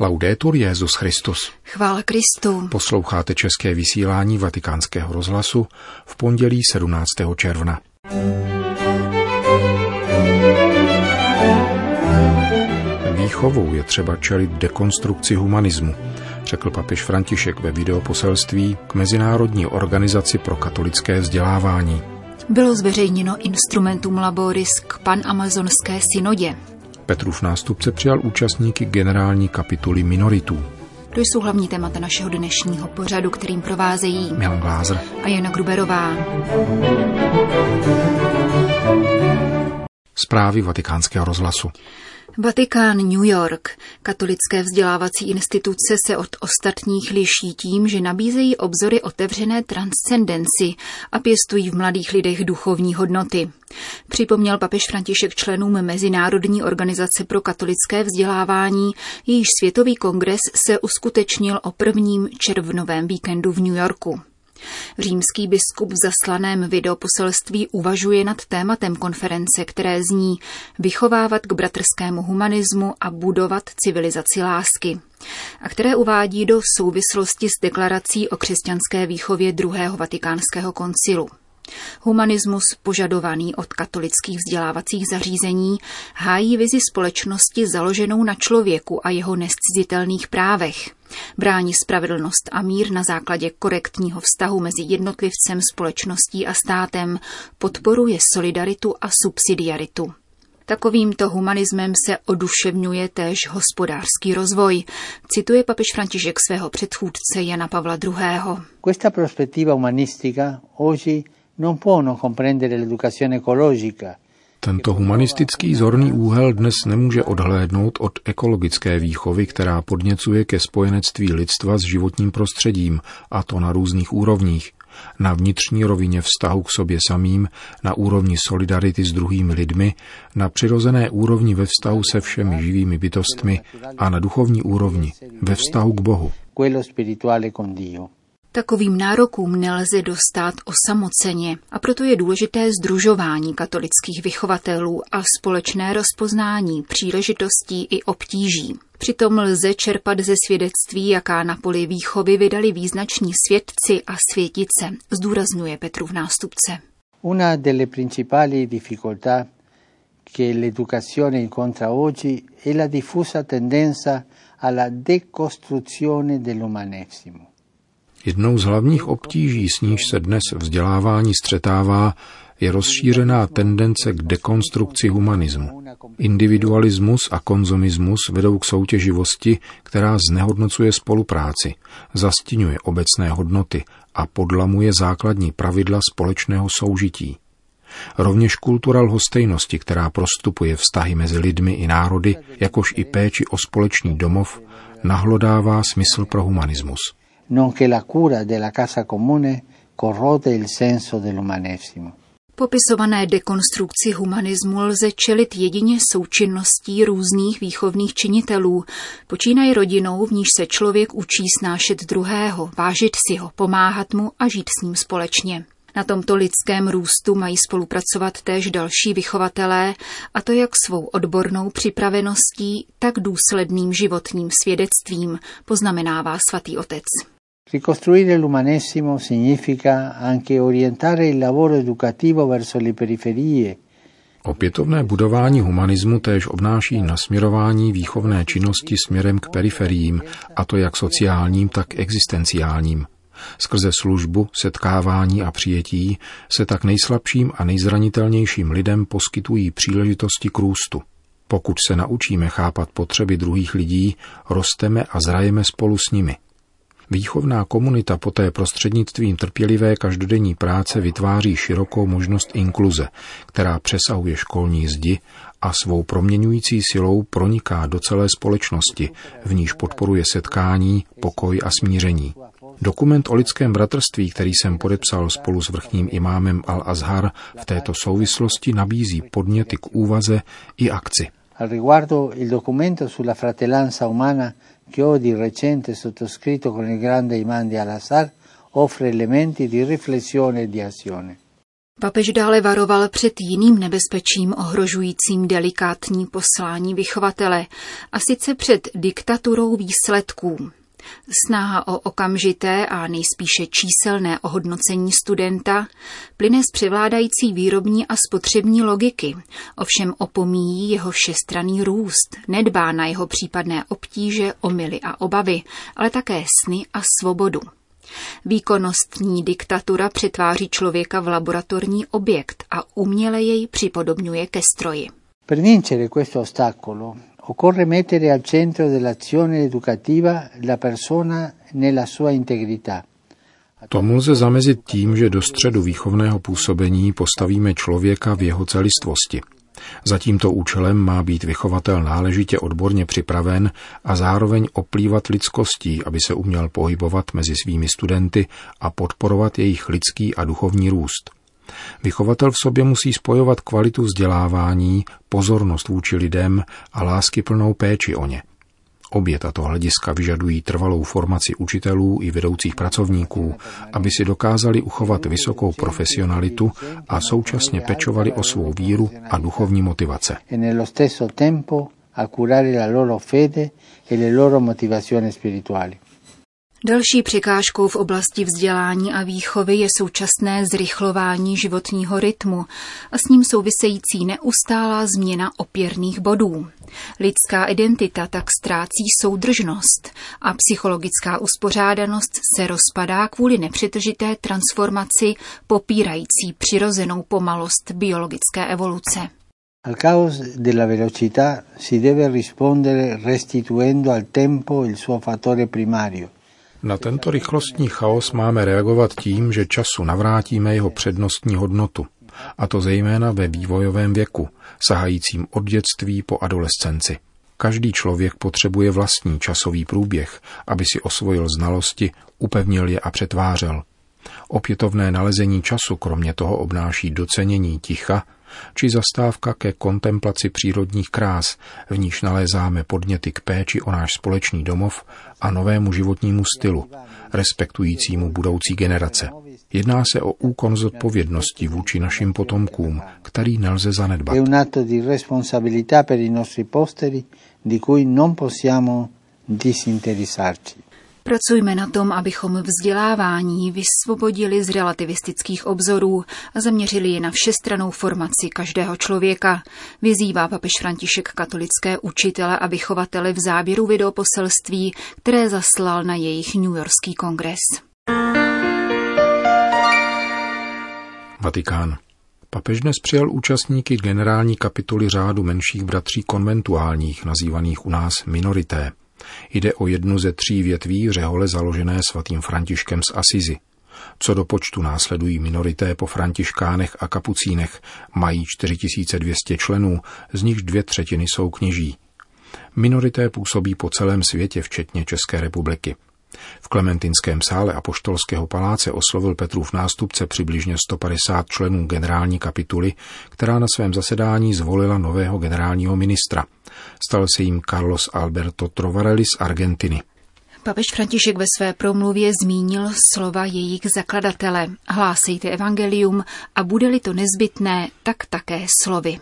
Laudetur Jezus Christus. Chvála Kristu. Posloucháte české vysílání Vatikánského rozhlasu v pondělí 17. června. Výchovou je třeba čelit dekonstrukci humanismu, řekl papež František ve videoposelství k Mezinárodní organizaci pro katolické vzdělávání. Bylo zveřejněno Instrumentum Laboris k panamazonské synodě. Petrův nástupce přijal účastníky generální kapituly minoritů. To jsou hlavní témata našeho dnešního pořadu, kterým provázejí Milan Glázer a Jana Gruberová. Zprávy vatikánského rozhlasu. Vatikán New York. Katolické vzdělávací instituce se od ostatních liší tím, že nabízejí obzory otevřené transcendenci a pěstují v mladých lidech duchovní hodnoty. Připomněl papež František členům Mezinárodní organizace pro katolické vzdělávání, jejíž světový kongres se uskutečnil o prvním červnovém víkendu v New Yorku. Římský biskup v zaslaném videoposelství uvažuje nad tématem konference, které zní vychovávat k bratrskému humanismu a budovat civilizaci lásky a které uvádí do souvislosti s deklarací o křesťanské výchově druhého vatikánského koncilu. Humanismus požadovaný od katolických vzdělávacích zařízení hájí vizi společnosti založenou na člověku a jeho nescizitelných právech. Brání spravedlnost a mír na základě korektního vztahu mezi jednotlivcem, společností a státem, podporuje solidaritu a subsidiaritu. Takovýmto humanismem se oduševňuje též hospodářský rozvoj, cituje papež František svého předchůdce Jana Pavla II. Questa prospettiva umanistica oggi l'educazione ecologica. Tento humanistický zorný úhel dnes nemůže odhlédnout od ekologické výchovy, která podněcuje ke spojenectví lidstva s životním prostředím, a to na různých úrovních. Na vnitřní rovině vztahu k sobě samým, na úrovni solidarity s druhými lidmi, na přirozené úrovni ve vztahu se všemi živými bytostmi a na duchovní úrovni ve vztahu k Bohu. Takovým nárokům nelze dostat osamoceně a proto je důležité združování katolických vychovatelů a společné rozpoznání příležitostí i obtíží. Přitom lze čerpat ze svědectví, jaká na poli výchovy vydali význační svědci a světice, zdůrazňuje Petrův nástupce. Una delle principali difficoltà che l'educazione incontra oggi è la diffusa tendenza alla decostruzione dell'umanesimo. Jednou z hlavních obtíží, s níž se dnes vzdělávání střetává, je rozšířená tendence k dekonstrukci humanismu. Individualismus a konzumismus vedou k soutěživosti, která znehodnocuje spolupráci, zastínuje obecné hodnoty a podlamuje základní pravidla společného soužití. Rovněž kultura lhostejnosti, která prostupuje vztahy mezi lidmi i národy, jakož i péči o společný domov, nahlodává smysl pro humanismus nonché la cura della casa comune corrode il senso dell'umanesimo. Popisované dekonstrukci humanismu lze čelit jedině součinností různých výchovných činitelů. Počínají rodinou, v níž se člověk učí snášet druhého, vážit si ho, pomáhat mu a žít s ním společně. Na tomto lidském růstu mají spolupracovat též další vychovatelé, a to jak svou odbornou připraveností, tak důsledným životním svědectvím, poznamenává svatý otec. Ricostruire l'umanesimo significa anche orientare il lavoro educativo verso le periferie. Opětovné budování humanismu též obnáší nasměrování výchovné činnosti směrem k periferiím, a to jak sociálním, tak existenciálním. Skrze službu, setkávání a přijetí se tak nejslabším a nejzranitelnějším lidem poskytují příležitosti k růstu. Pokud se naučíme chápat potřeby druhých lidí, rosteme a zrajeme spolu s nimi – Výchovná komunita poté prostřednictvím trpělivé každodenní práce vytváří širokou možnost inkluze, která přesahuje školní zdi a svou proměňující silou proniká do celé společnosti, v níž podporuje setkání, pokoj a smíření. Dokument o lidském bratrství, který jsem podepsal spolu s vrchním imámem Al-Azhar, v této souvislosti nabízí podněty k úvaze i akci. Al riguardo il documento sulla fratellanza umana che ho di recente sottoscritto con il grande imam di Al-Assad offre elementi di riflessione e di azione. Papež dále varoval před jiným nebezpečím ohrožujícím delikátní poslání vychovatele, a sice před diktaturou výsledků. Snaha o okamžité a nejspíše číselné ohodnocení studenta plyne z převládající výrobní a spotřební logiky, ovšem opomíjí jeho všestraný růst, nedbá na jeho případné obtíže, omily a obavy, ale také sny a svobodu. Výkonnostní diktatura přetváří člověka v laboratorní objekt a uměle jej připodobňuje ke stroji. Per vincere questo ostacolo occorre mettere al centro dell'azione educativa la persona nella sua integrità. Tomu lze zamezit tím, že do středu výchovného působení postavíme člověka v jeho celistvosti. Za tímto účelem má být vychovatel náležitě odborně připraven a zároveň oplývat lidskostí, aby se uměl pohybovat mezi svými studenty a podporovat jejich lidský a duchovní růst. Vychovatel v sobě musí spojovat kvalitu vzdělávání, pozornost vůči lidem a lásky plnou péči o ně. Obě tato hlediska vyžadují trvalou formaci učitelů i vedoucích pracovníků, aby si dokázali uchovat vysokou profesionalitu a současně pečovali o svou víru a duchovní motivace. a curare la loro fede e le loro motivazioni spirituali. Další překážkou v oblasti vzdělání a výchovy je současné zrychlování životního rytmu a s ním související neustálá změna opěrných bodů. Lidská identita tak ztrácí soudržnost a psychologická uspořádanost se rozpadá kvůli nepřetržité transformaci popírající přirozenou pomalost biologické evoluce. Al caos della velocità si deve rispondere restituendo al tempo il suo fattore primario. Na tento rychlostní chaos máme reagovat tím, že času navrátíme jeho přednostní hodnotu, a to zejména ve vývojovém věku, sahajícím od dětství po adolescenci. Každý člověk potřebuje vlastní časový průběh, aby si osvojil znalosti, upevnil je a přetvářel. Opětovné nalezení času kromě toho obnáší docenění ticha, či zastávka ke kontemplaci přírodních krás, v níž nalézáme podněty k péči o náš společný domov a novému životnímu stylu, respektujícímu budoucí generace. Jedná se o úkon zodpovědnosti vůči našim potomkům, který nelze zanedbat. Di cui non possiamo disinteressarci. Pracujme na tom, abychom vzdělávání vysvobodili z relativistických obzorů a zaměřili je na všestranou formaci každého člověka. Vyzývá papež František katolické učitele a vychovatele v záběru videoposelství, které zaslal na jejich New Yorkský kongres. Vatikán. Papež dnes přijal účastníky generální kapituly řádu menších bratří konventuálních, nazývaných u nás minorité. Jde o jednu ze tří větví řehole založené svatým Františkem z Asizi. Co do počtu následují minorité po františkánech a kapucínech, mají 4200 členů, z nichž dvě třetiny jsou kněží. Minorité působí po celém světě, včetně České republiky. V Klementinském sále Apoštolského paláce oslovil Petrův nástupce přibližně 150 členů generální kapituly, která na svém zasedání zvolila nového generálního ministra. Stal se jim Carlos Alberto Trovarelli z Argentiny. Papež František ve své promluvě zmínil slova jejich zakladatele. Hlásejte evangelium a bude-li to nezbytné, tak také slovy.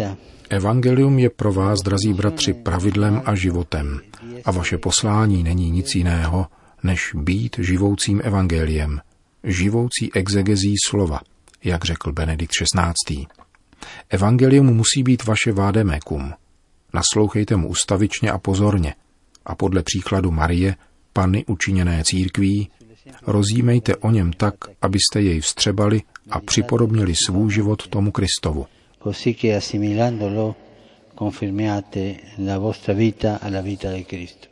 E. Evangelium je pro vás, drazí bratři, pravidlem a životem. A vaše poslání není nic jiného, než být živoucím evangeliem, živoucí exegezí slova, jak řekl Benedikt XVI. Evangelium musí být vaše vádemekum. Naslouchejte mu ustavičně a pozorně a podle příkladu Marie, Panny učiněné církví, rozjímejte o něm tak, abyste jej vstřebali a připodobnili svůj život tomu Kristovu così che assimilandolo confermiate la vostra vita alla vita di Cristo.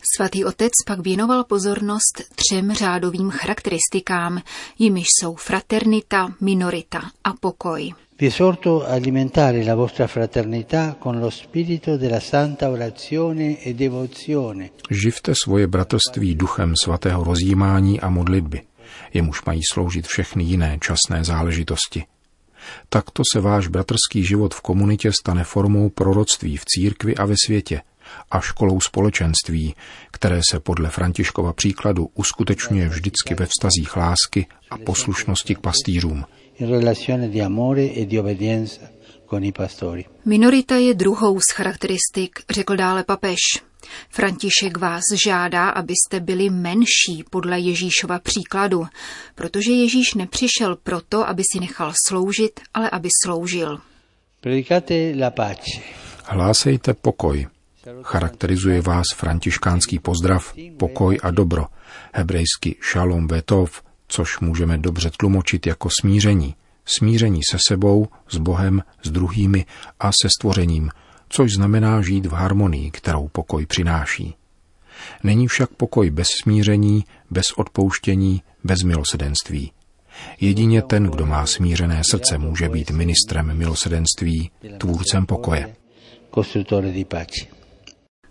Svatý otec pak věnoval pozornost třem řádovým charakteristikám, jimiž jsou fraternita, minorita a pokoj. Vi esorto a alimentare la vostra fraternità con lo spirito della santa orazione e devozione. Živte svoje bratrství duchem svatého rozjímání a modlitby, jemuž mají sloužit všechny jiné časné záležitosti. Takto se váš bratrský život v komunitě stane formou proroctví v církvi a ve světě a školou společenství, které se podle Františkova příkladu uskutečňuje vždycky ve vztazích lásky a poslušnosti k pastýřům. Minorita je druhou z charakteristik, řekl dále papež. František vás žádá, abyste byli menší podle Ježíšova příkladu, protože Ježíš nepřišel proto, aby si nechal sloužit, ale aby sloužil. Hlásejte pokoj. Charakterizuje vás františkánský pozdrav, pokoj a dobro, hebrejsky šalom vetov, což můžeme dobře tlumočit jako smíření. Smíření se sebou, s Bohem, s druhými a se stvořením, což znamená žít v harmonii, kterou pokoj přináší. Není však pokoj bez smíření, bez odpouštění, bez milosedenství. Jedině ten, kdo má smířené srdce, může být ministrem milosedenství, tvůrcem pokoje.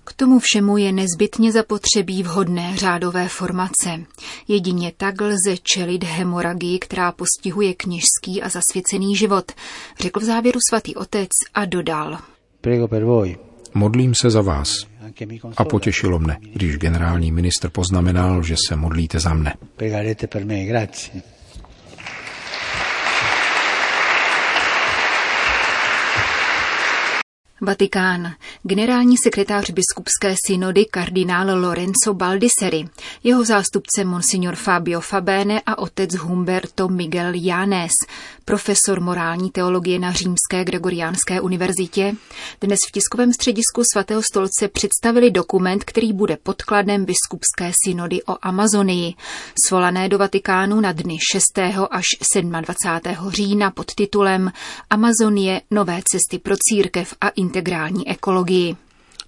K tomu všemu je nezbytně zapotřebí vhodné řádové formace. Jedině tak lze čelit hemoragii, která postihuje kněžský a zasvěcený život, řekl v závěru svatý otec a dodal. Modlím se za vás. A potěšilo mne, když generální ministr poznamenal, že se modlíte za mne. Vatikán. Generální sekretář biskupské synody kardinál Lorenzo Baldisseri, jeho zástupce monsignor Fabio Fabene a otec Humberto Miguel Janes, profesor morální teologie na Římské Gregoriánské univerzitě, dnes v tiskovém středisku svatého stolce představili dokument, který bude podkladem biskupské synody o Amazonii, svolané do Vatikánu na dny 6. až 27. října pod titulem Amazonie nové cesty pro církev a integrální ekologii.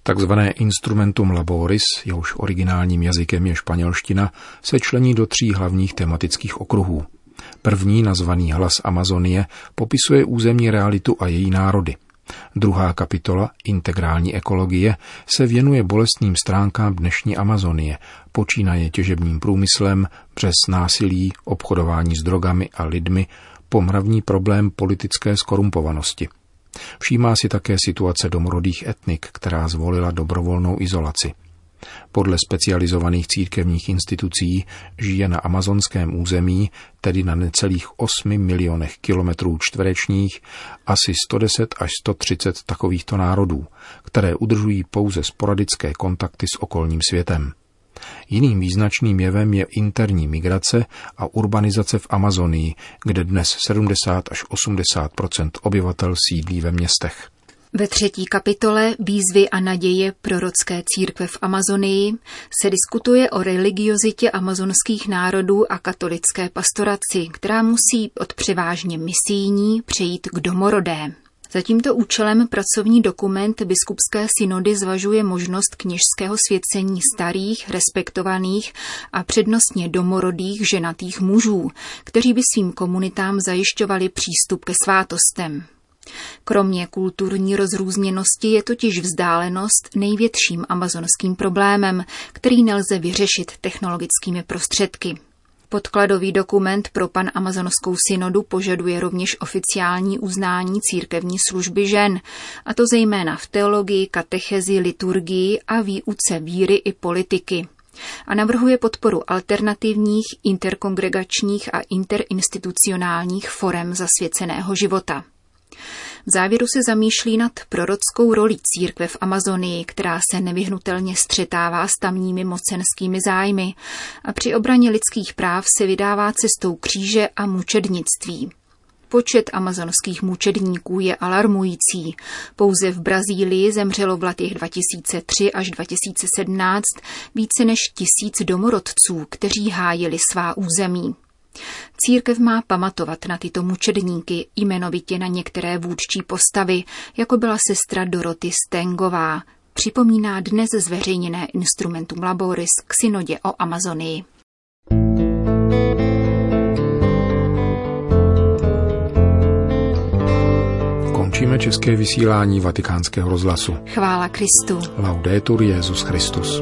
Takzvané instrumentum laboris, jehož originálním jazykem je španělština, se člení do tří hlavních tematických okruhů. První, nazvaný Hlas Amazonie, popisuje územní realitu a její národy. Druhá kapitola, integrální ekologie, se věnuje bolestným stránkám dnešní Amazonie, počínaje těžebním průmyslem, přes násilí, obchodování s drogami a lidmi, po mravní problém politické skorumpovanosti – Všímá si také situace domorodých etnik, která zvolila dobrovolnou izolaci. Podle specializovaných církevních institucí žije na amazonském území, tedy na necelých 8 milionech kilometrů čtverečních, asi 110 až 130 takovýchto národů, které udržují pouze sporadické kontakty s okolním světem. Jiným význačným jevem je interní migrace a urbanizace v Amazonii, kde dnes 70 až 80% obyvatel sídlí ve městech. Ve třetí kapitole Výzvy a naděje prorocké církve v Amazonii se diskutuje o religiozitě amazonských národů a katolické pastoraci, která musí od převážně misijní přejít k domorodé. Za tímto účelem pracovní dokument biskupské synody zvažuje možnost kněžského svěcení starých, respektovaných a přednostně domorodých ženatých mužů, kteří by svým komunitám zajišťovali přístup ke svátostem. Kromě kulturní rozrůzněnosti je totiž vzdálenost největším amazonským problémem, který nelze vyřešit technologickými prostředky. Podkladový dokument pro pan Amazonskou synodu požaduje rovněž oficiální uznání církevní služby žen, a to zejména v teologii, katechezi, liturgii a výuce víry i politiky a navrhuje podporu alternativních, interkongregačních a interinstitucionálních forem zasvěceného života. V závěru se zamýšlí nad prorockou rolí církve v Amazonii, která se nevyhnutelně střetává s tamními mocenskými zájmy a při obraně lidských práv se vydává cestou kříže a mučednictví. Počet amazonských mučedníků je alarmující. Pouze v Brazílii zemřelo v letech 2003 až 2017 více než tisíc domorodců, kteří hájili svá území. Církev má pamatovat na tyto mučedníky, jmenovitě na některé vůdčí postavy, jako byla sestra Doroty Stengová, připomíná dnes zveřejněné Instrumentum Laboris k synodě o Amazonii. Končíme české vysílání vatikánského rozhlasu. Chvála Kristu. Laudetur Jezus Christus.